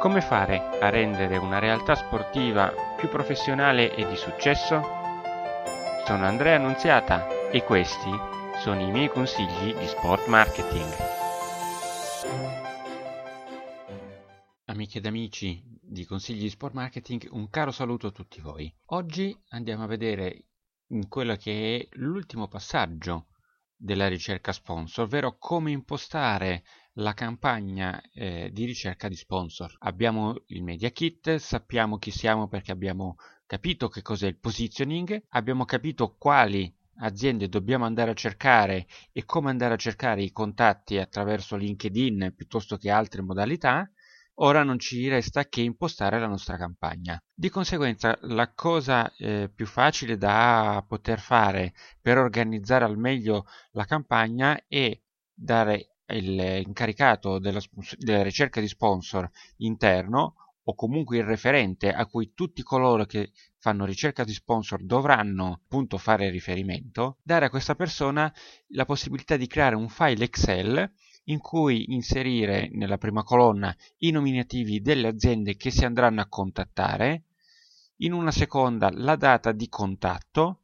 Come fare a rendere una realtà sportiva più professionale e di successo? Sono Andrea Annunziata e questi sono i miei consigli di sport marketing. Amiche ed amici di consigli di sport marketing, un caro saluto a tutti voi. Oggi andiamo a vedere quello che è l'ultimo passaggio della ricerca sponsor, ovvero come impostare la campagna eh, di ricerca di sponsor. Abbiamo il media kit, sappiamo chi siamo perché abbiamo capito che cos'è il positioning, abbiamo capito quali aziende dobbiamo andare a cercare e come andare a cercare i contatti attraverso LinkedIn piuttosto che altre modalità ora non ci resta che impostare la nostra campagna. Di conseguenza la cosa eh, più facile da poter fare per organizzare al meglio la campagna è dare incaricato della, della ricerca di sponsor interno o comunque il referente a cui tutti coloro che fanno ricerca di sponsor dovranno appunto fare riferimento, dare a questa persona la possibilità di creare un file Excel in cui inserire nella prima colonna i nominativi delle aziende che si andranno a contattare, in una seconda la data di contatto,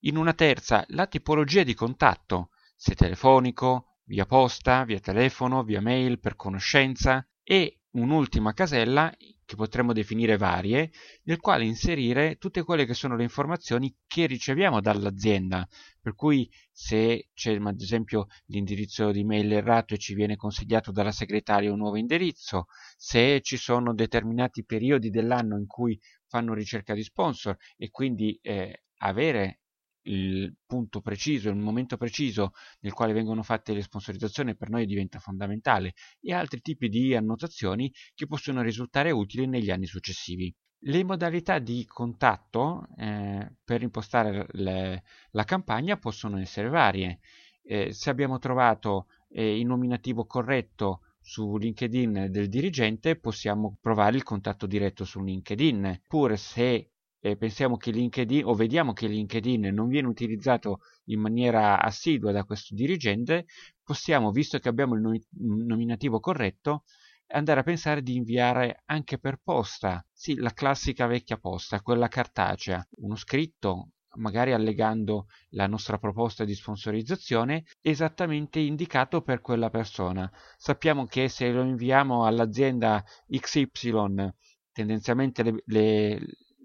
in una terza la tipologia di contatto, se telefonico, via posta, via telefono, via mail, per conoscenza e un'ultima casella che potremmo definire varie, nel quale inserire tutte quelle che sono le informazioni che riceviamo dall'azienda. Per cui se c'è ad esempio l'indirizzo di mail errato e ci viene consigliato dalla segretaria un nuovo indirizzo, se ci sono determinati periodi dell'anno in cui fanno ricerca di sponsor e quindi eh, avere il punto preciso, il momento preciso nel quale vengono fatte le sponsorizzazioni per noi diventa fondamentale e altri tipi di annotazioni che possono risultare utili negli anni successivi. Le modalità di contatto eh, per impostare le, la campagna possono essere varie. Eh, se abbiamo trovato eh, il nominativo corretto su LinkedIn del dirigente possiamo provare il contatto diretto su LinkedIn, oppure se eh, pensiamo che LinkedIn o vediamo che LinkedIn non viene utilizzato in maniera assidua da questo dirigente, possiamo, visto che abbiamo il nominativo corretto, andare a pensare di inviare anche per posta, sì, la classica vecchia posta, quella cartacea, uno scritto magari allegando la nostra proposta di sponsorizzazione esattamente indicato per quella persona. Sappiamo che se lo inviamo all'azienda XY tendenzialmente le, le,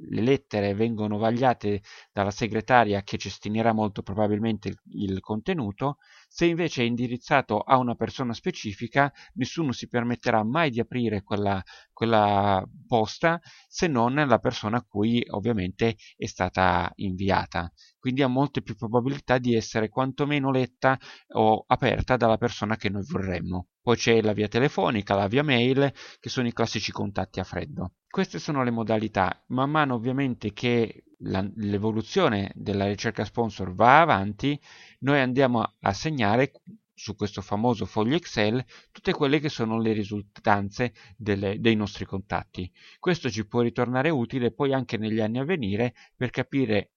le lettere vengono vagliate dalla segretaria che cestinerà molto probabilmente il, contenuto, se invece è indirizzato a una persona specifica, nessuno si permetterà mai di aprire quella, quella posta se non la persona a cui ovviamente è stata inviata. Quindi ha molte più probabilità di essere quantomeno letta o aperta dalla persona che noi vorremmo. Poi c'è la via telefonica, la via mail, che sono i classici contatti a freddo. Queste sono le modalità. Man mano ovviamente che la, l'evoluzione della ricerca sponsor va avanti, noi andiamo a segnare su questo famoso foglio Excel tutte quelle che sono le risultanze delle, dei nostri contatti. Questo ci può ritornare utile poi anche negli anni a venire per capire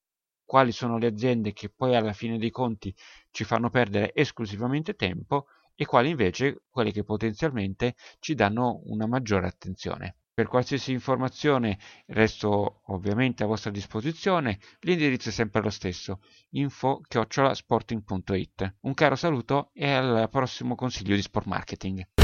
quali sono le aziende che poi alla fine dei conti ci fanno perdere esclusivamente tempo e quali invece quelle che potenzialmente ci danno una maggiore attenzione. Per qualsiasi informazione resto ovviamente a vostra disposizione, l'indirizzo è sempre lo stesso, info-sporting.it. Un caro saluto e al prossimo consiglio di sport marketing.